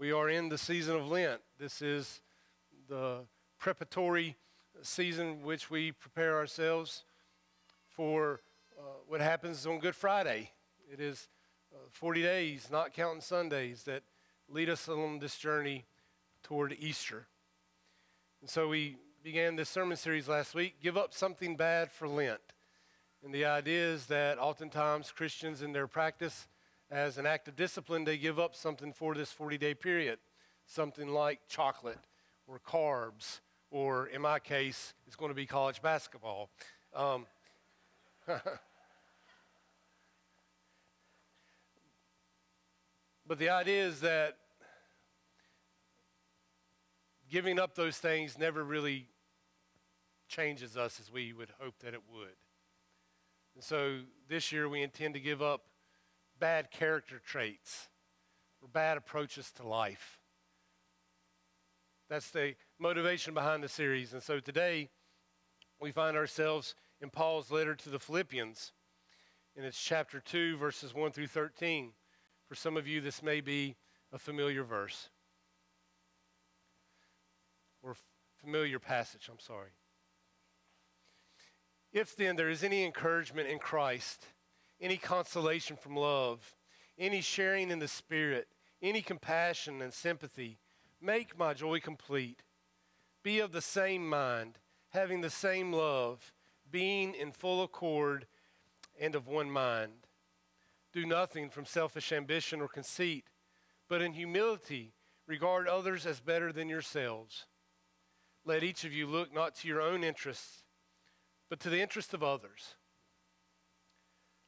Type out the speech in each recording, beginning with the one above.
We are in the season of Lent. This is the preparatory season which we prepare ourselves for uh, what happens on Good Friday. It is uh, 40 days, not counting Sundays, that lead us along this journey toward Easter. And so we began this sermon series last week Give Up Something Bad for Lent. And the idea is that oftentimes Christians in their practice, as an act of discipline, they give up something for this 40 day period. Something like chocolate or carbs, or in my case, it's going to be college basketball. Um, but the idea is that giving up those things never really changes us as we would hope that it would. And so this year we intend to give up bad character traits or bad approaches to life. That's the motivation behind the series. And so today we find ourselves in Paul's letter to the Philippians, and it's chapter 2, verses 1 through 13. For some of you, this may be a familiar verse or familiar passage, I'm sorry. If then there is any encouragement in Christ, any consolation from love, any sharing in the Spirit, any compassion and sympathy, make my joy complete. Be of the same mind, having the same love, being in full accord and of one mind. Do nothing from selfish ambition or conceit, but in humility regard others as better than yourselves. Let each of you look not to your own interests but to the interest of others.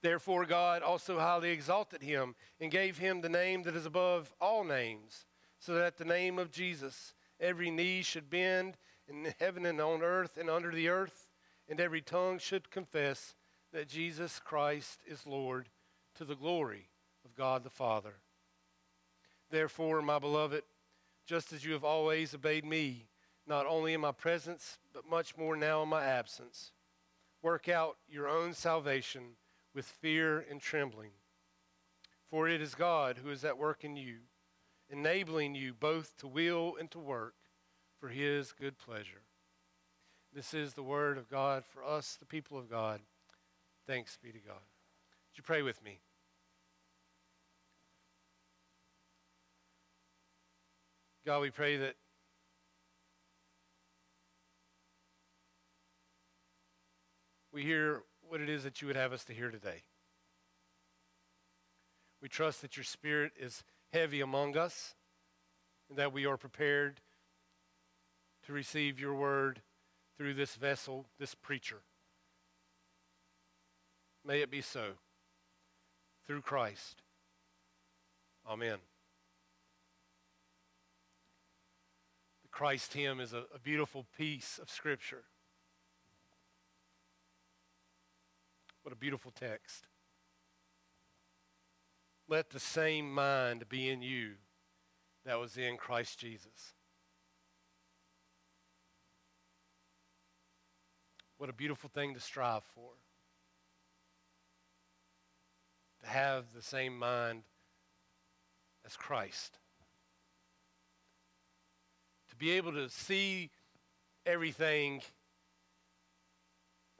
Therefore, God also highly exalted him and gave him the name that is above all names, so that at the name of Jesus every knee should bend in heaven and on earth and under the earth, and every tongue should confess that Jesus Christ is Lord to the glory of God the Father. Therefore, my beloved, just as you have always obeyed me, not only in my presence, but much more now in my absence. Work out your own salvation with fear and trembling. For it is God who is at work in you, enabling you both to will and to work for his good pleasure. This is the word of God for us, the people of God. Thanks be to God. Would you pray with me? God, we pray that we hear what it is that you would have us to hear today. We trust that your spirit is heavy among us and that we are prepared to receive your word through this vessel, this preacher. May it be so. Through Christ. Amen. The Christ hymn is a, a beautiful piece of Scripture. What a beautiful text. Let the same mind be in you that was in Christ Jesus. What a beautiful thing to strive for. To have the same mind as Christ. To be able to see everything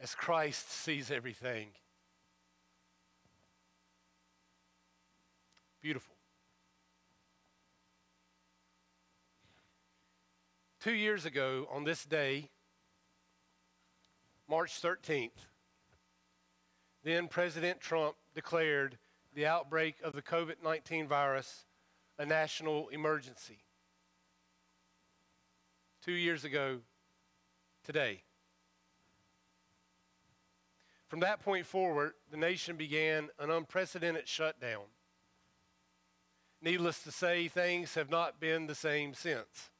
as Christ sees everything. Beautiful. Two years ago, on this day, March 13th, then President Trump declared the outbreak of the COVID 19 virus a national emergency. Two years ago today. From that point forward, the nation began an unprecedented shutdown. Needless to say, things have not been the same since.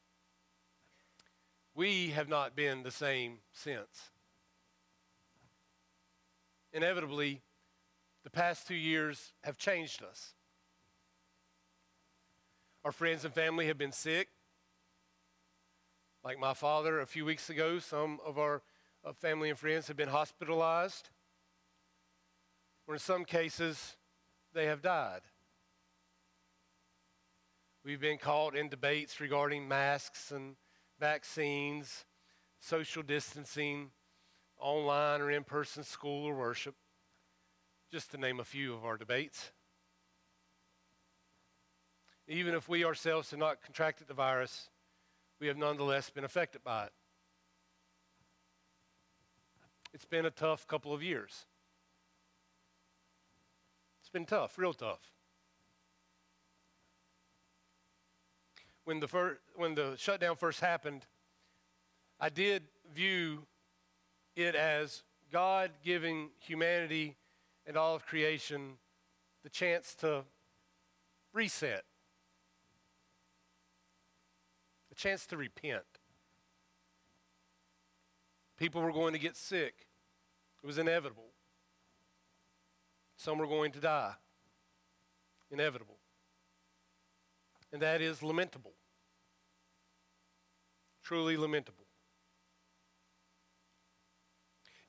We have not been the same since. Inevitably, the past two years have changed us. Our friends and family have been sick. Like my father a few weeks ago, some of our family and friends have been hospitalized, or in some cases, they have died. We've been caught in debates regarding masks and vaccines, social distancing, online or in person school or worship, just to name a few of our debates. Even if we ourselves have not contracted the virus, we have nonetheless been affected by it. It's been a tough couple of years. It's been tough, real tough. When the, fir- when the shutdown first happened, I did view it as God giving humanity and all of creation the chance to reset, a chance to repent. People were going to get sick, it was inevitable. Some were going to die, inevitable. And that is lamentable, truly lamentable.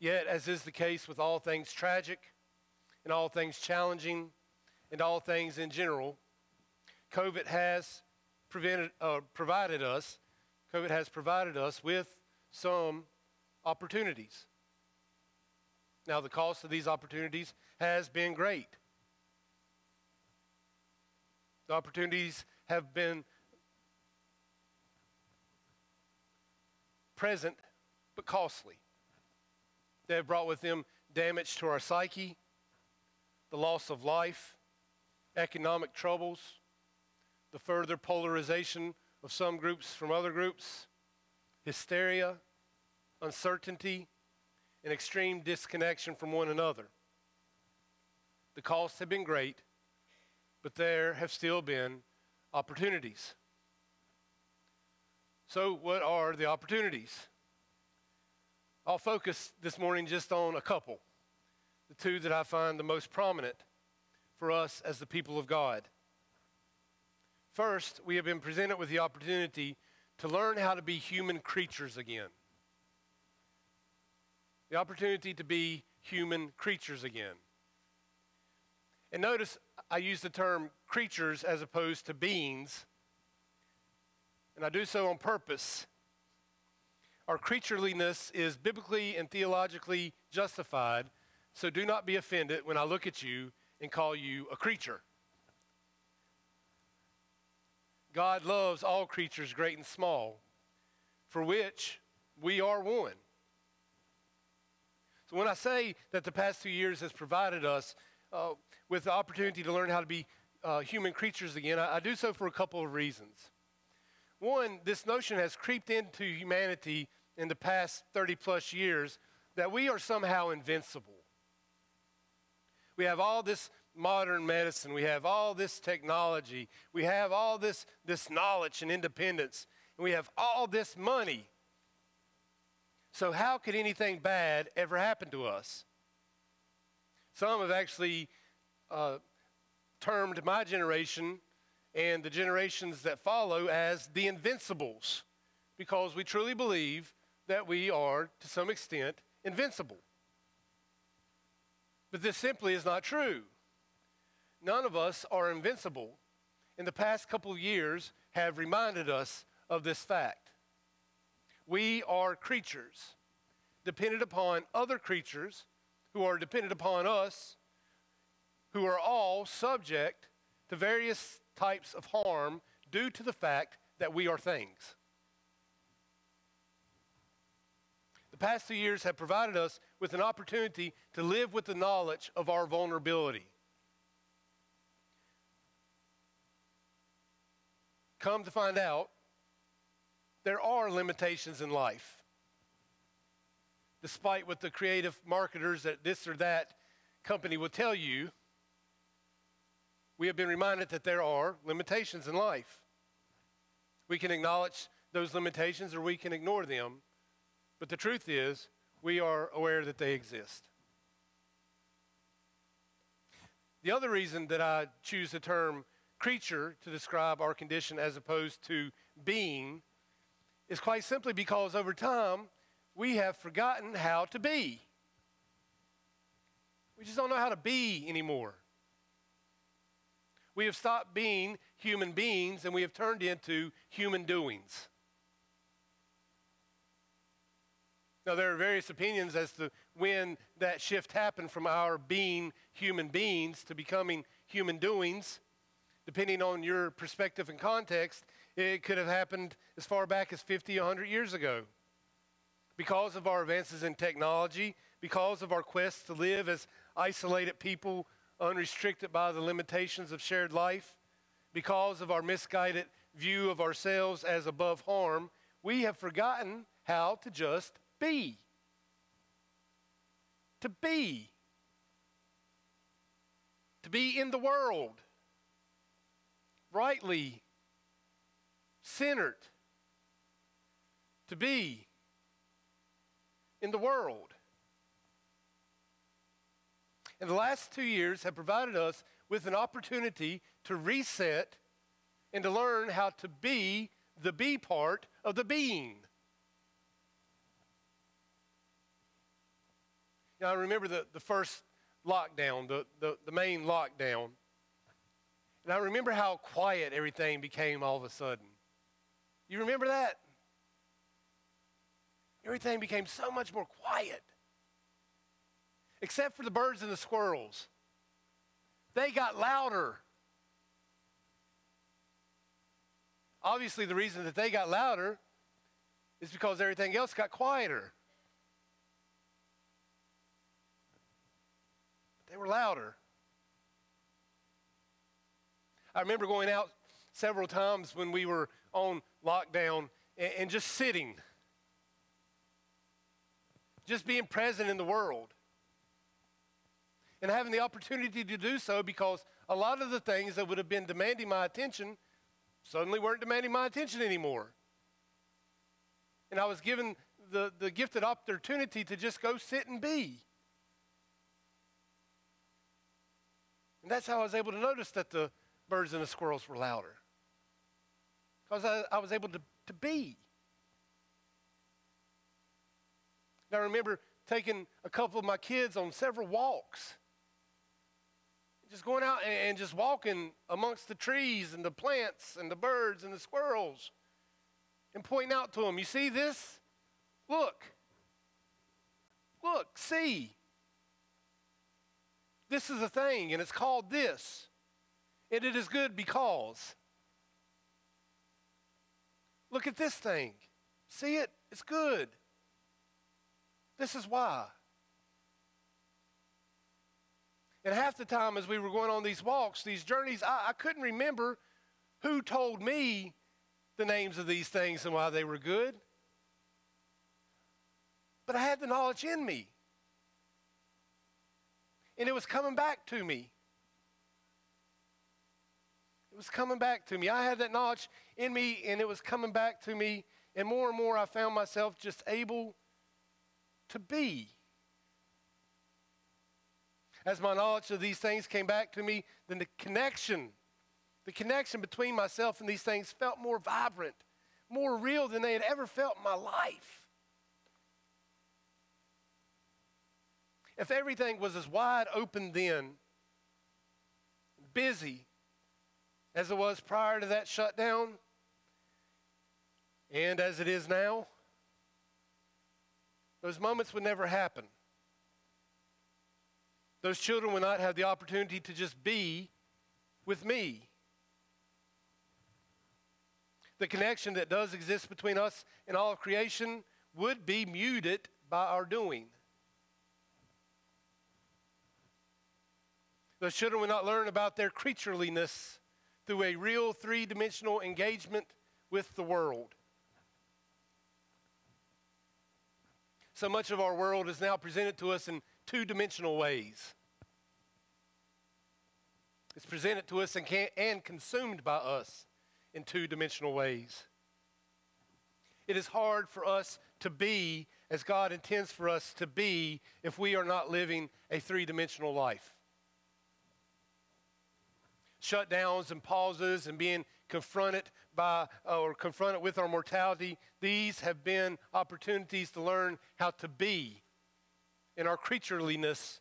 Yet, as is the case with all things tragic and all things challenging and all things in general, COVID has prevented, uh, provided us, COVID has provided us with some opportunities. Now, the cost of these opportunities has been great. The opportunities have been present but costly. They have brought with them damage to our psyche, the loss of life, economic troubles, the further polarization of some groups from other groups, hysteria, uncertainty, and extreme disconnection from one another. The costs have been great, but there have still been opportunities. So, what are the opportunities? I'll focus this morning just on a couple, the two that I find the most prominent for us as the people of God. First, we have been presented with the opportunity to learn how to be human creatures again. The opportunity to be human creatures again. And notice I use the term creatures as opposed to beings. And I do so on purpose our creatureliness is biblically and theologically justified, so do not be offended when I look at you and call you a creature. God loves all creatures, great and small, for which we are one. So when I say that the past two years has provided us uh, with the opportunity to learn how to be uh, human creatures again, I, I do so for a couple of reasons. One, this notion has creeped into humanity in the past 30 plus years that we are somehow invincible. We have all this modern medicine, we have all this technology, we have all this, this knowledge and independence, and we have all this money. So, how could anything bad ever happen to us? Some have actually uh, termed my generation and the generations that follow as the invincibles because we truly believe that we are, to some extent, invincible. But this simply is not true. None of us are invincible. In the past couple of years have reminded us of this fact. We are creatures dependent upon other creatures who are dependent upon us, who are all subject to various types of harm due to the fact that we are things. The past two years have provided us with an opportunity to live with the knowledge of our vulnerability. Come to find out, there are limitations in life. Despite what the creative marketers at this or that company will tell you, we have been reminded that there are limitations in life. We can acknowledge those limitations or we can ignore them, but the truth is, we are aware that they exist. The other reason that I choose the term creature to describe our condition as opposed to being is quite simply because over time we have forgotten how to be. We just don't know how to be anymore. We have stopped being human beings and we have turned into human doings. Now, there are various opinions as to when that shift happened from our being human beings to becoming human doings. Depending on your perspective and context, it could have happened as far back as 50, 100 years ago. Because of our advances in technology, because of our quest to live as isolated people unrestricted by the limitations of shared life, because of our misguided view of ourselves as above harm, we have forgotten how to just be. To be. To be in the world, rightly centered. To be in the world. And the last two years have provided us with an opportunity to reset and to learn how to be the be part of the being. Now, I remember the, the first lockdown, the, the, the main lockdown. And I remember how quiet everything became all of a sudden. You remember that? Everything became so much more quiet except for the birds and the squirrels. They got louder. Obviously, the reason that they got louder is because everything else got quieter. They were louder. I remember going out several times when we were on lockdown and, just sitting, just being present in the world and having the opportunity to do so because a lot of the things that would have been demanding my attention suddenly weren't demanding my attention anymore. And I was given the, the gifted opportunity to just go sit and be. And that's how I was able to notice that the birds and the squirrels were louder. Because I, I was able to, to be. Now, I remember taking a couple of my kids on several walks just going out and, just walking amongst the trees and the plants and the birds and the squirrels and pointing out to them, you see this? Look. Look, see. This is a thing, and it's called this. And it is good because. Look at this thing. See it? It's good. This is why. And half the time, as we were going on these walks, these journeys, I, I couldn't remember who told me the names of these things and why they were good. But I had the knowledge in me. And it was coming back to me. It was coming back to me. I had that knowledge in me, and it was coming back to me. And more and more, I found myself just able to be. As my knowledge of these things came back to me, then the connection, the connection between myself and these things felt more vibrant, more real than they had ever felt in my life. If everything was as wide open then, busy, as it was prior to that shutdown, and as it is now, those moments would never happen. Those children will not have the opportunity to just be with me. The connection that does exist between us and all creation would be muted by our doing. Those children will not learn about their creatureliness through a real three dimensional engagement with the world. So much of our world is now presented to us in two dimensional ways. It's presented to us and, can, and consumed by us in two dimensional ways. It is hard for us to be as God intends for us to be if we are not living a three dimensional life. Shutdowns and pauses and being confronted by or confronted with our mortality, these have been opportunities to learn how to be in our creatureliness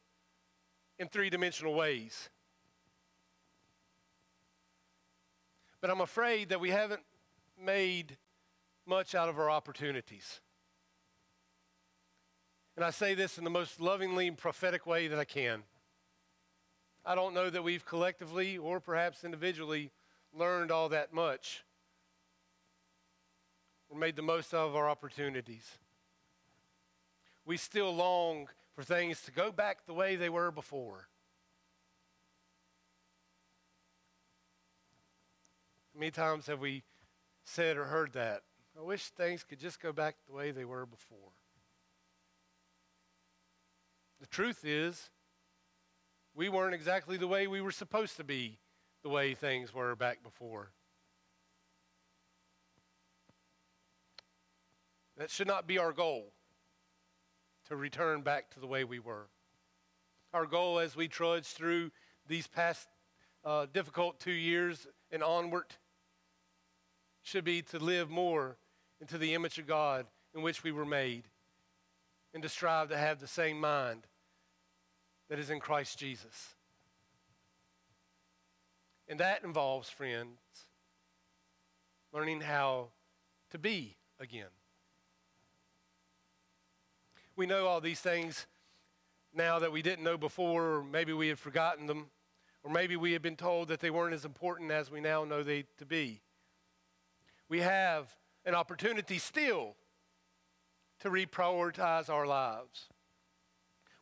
in three dimensional ways. But I'm afraid that we haven't made much out of our opportunities. And I say this in the most lovingly and prophetic way that I can. I don't know that we've collectively or perhaps individually learned all that much or made the most of our opportunities. We still long for things to go back the way they were before. How many times have we said or heard that? I wish things could just go back the way they were before. The truth is, we weren't exactly the way we were supposed to be the way things were back before. That should not be our goal to return back to the way we were. Our goal as we trudge through these past uh, difficult two years and onward should be to live more into the image of God in which we were made and to strive to have the same mind that is in Christ Jesus. And that involves, friends, learning how to be again. We know all these things now that we didn't know before, or maybe we had forgotten them, or maybe we had been told that they weren't as important as we now know they to be we have an opportunity still to reprioritize our lives.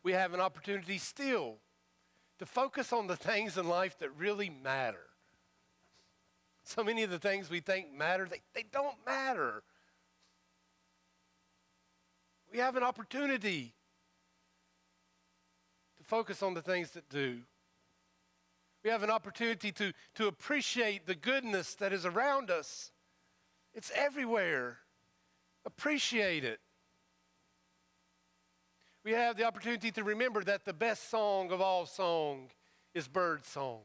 We have an opportunity still to focus on the things in life that really matter. So many of the things we think matter, they, they don't matter. We have an opportunity to focus on the things that do. We have an opportunity to, to appreciate the goodness that is around us. It's everywhere. Appreciate it. We have the opportunity to remember that the best song of all song is bird song.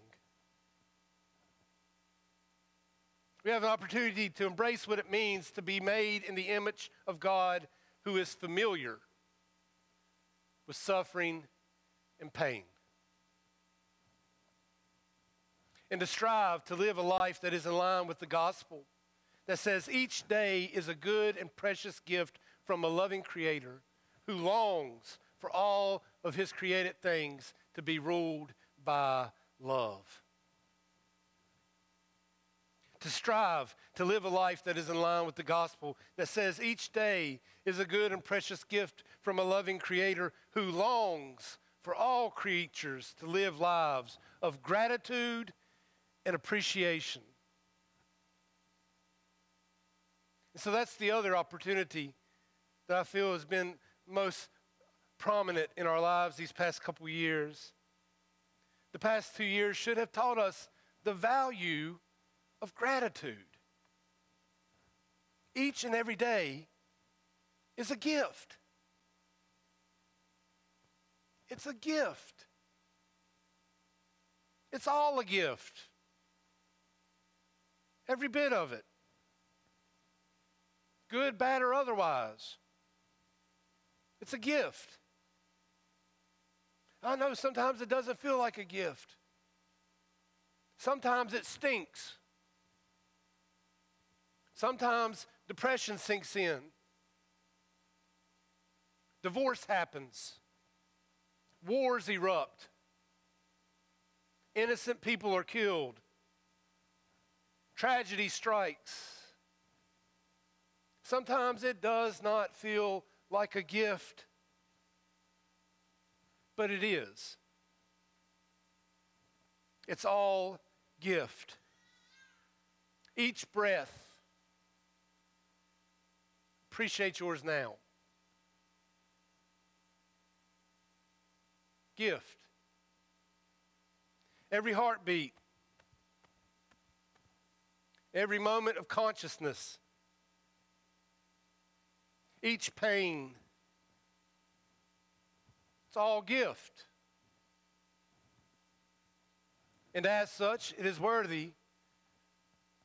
We have an opportunity to embrace what it means to be made in the image of God who is familiar with suffering and pain. And to strive to live a life that is in line with the gospel that says each day is a good and precious gift from a loving creator who longs for all of his created things to be ruled by love. To strive to live a life that is in line with the gospel, that says each day is a good and precious gift from a loving creator who longs for all creatures to live lives of gratitude and appreciation And so that's the other opportunity that I feel has been most prominent in our lives these past couple years. The past two years should have taught us the value of gratitude. Each and every day is a gift. It's a gift. It's all a gift. Every bit of it good, bad, or otherwise. It's a gift. I know sometimes it doesn't feel like a gift. Sometimes it stinks. Sometimes depression sinks in. Divorce happens. Wars erupt. Innocent people are killed. Tragedy strikes. Sometimes it does not feel like a gift, but it is. It's all gift. Each breath, appreciate yours now. Gift. every heartbeat, every moment of consciousness, each pain. It's all gift. And as such, it is worthy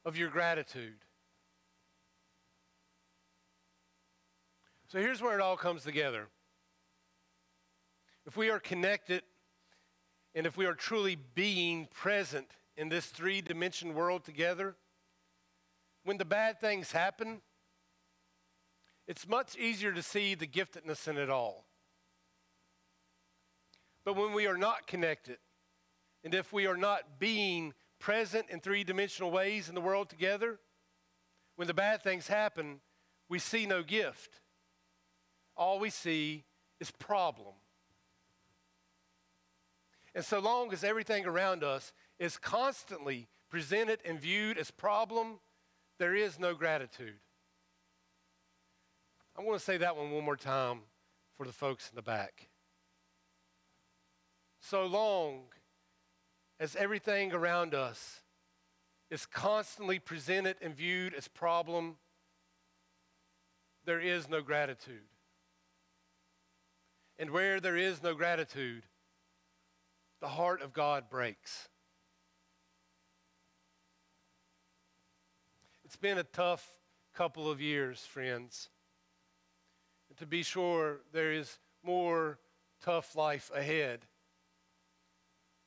of your gratitude. So here's where it all comes together. If we are connected and if we are truly being present in this three dimension world together, when the bad things happen, it's much easier to see the giftedness in it all. But when we are not connected, and if we are not being present in three dimensional ways in the world together, when the bad things happen, we see no gift. All we see is problem. And so long as everything around us is constantly presented and viewed as problem, there is no gratitude. I want to say that one one more time for the folks in the back. So long as everything around us is constantly presented and viewed as problem, there is no gratitude. And where there is no gratitude, the heart of God breaks. It's been a tough couple of years, friends. And to be sure, there is more tough life ahead.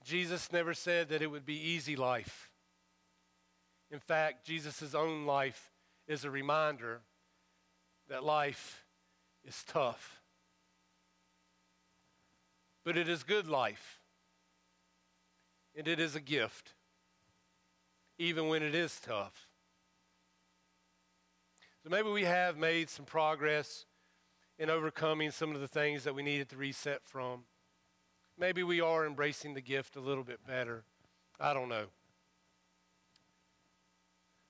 Jesus never said that it would be easy life. In fact, Jesus' own life is a reminder that life is tough. But it is good life. And it is a gift, even when it is tough. So maybe we have made some progress in overcoming some of the things that we needed to reset from. Maybe we are embracing the gift a little bit better. I don't know.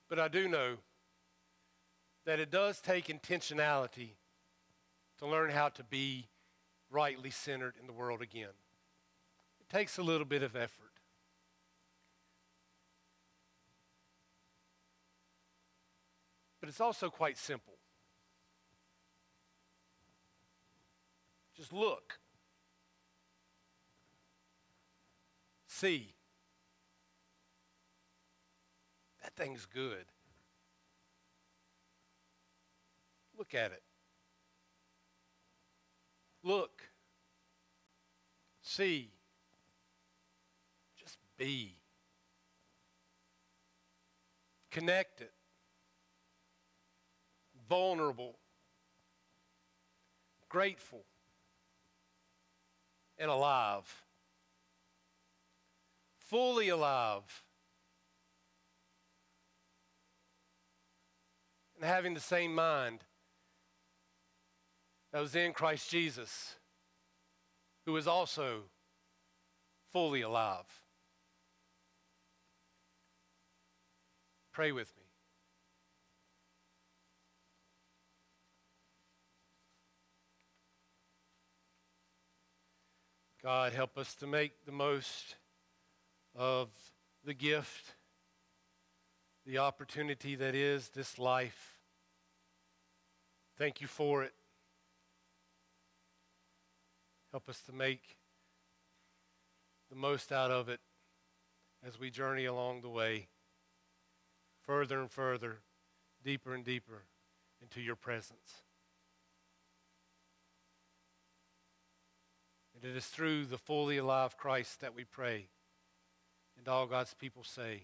But I do know that it does take intentionality to learn how to be rightly centered in the world again. It takes a little bit of effort. But it's also quite simple. Just look. see. That thing's good. Look at it. Look. See. Just be. Connected. Vulnerable. Grateful. And alive fully alive. And having the same mind that was in Christ Jesus, who is also fully alive. Pray with me. God, help us to make the most of the gift, the opportunity that is this life. Thank you for it. Help us to make the most out of it as we journey along the way, further and further, deeper and deeper into your presence. And it is through the fully alive Christ that we pray. And all God's people say,